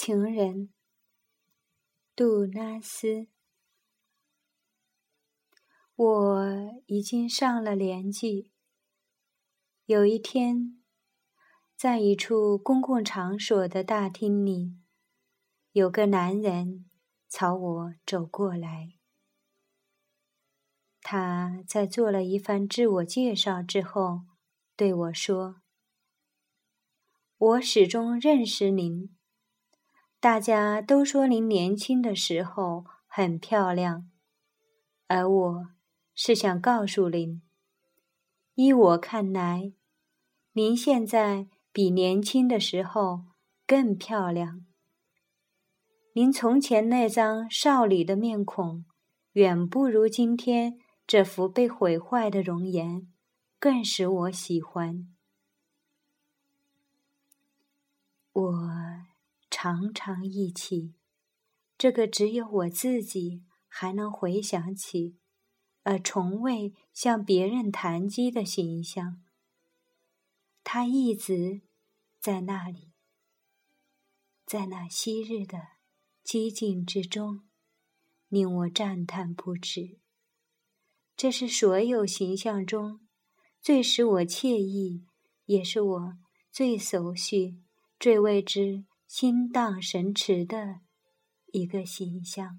情人，杜拉斯。我已经上了年纪。有一天，在一处公共场所的大厅里，有个男人朝我走过来。他在做了一番自我介绍之后，对我说：“我始终认识您。大家都说您年轻的时候很漂亮，而我……”是想告诉您，依我看来，您现在比年轻的时候更漂亮。您从前那张少女的面孔，远不如今天这幅被毁坏的容颜更使我喜欢。我常常忆起这个只有我自己还能回想起。而从未向别人谈及的形象，他一直在那里，在那昔日的寂静之中，令我赞叹不止。这是所有形象中最使我惬意，也是我最熟悉、最为之心荡神驰的一个形象。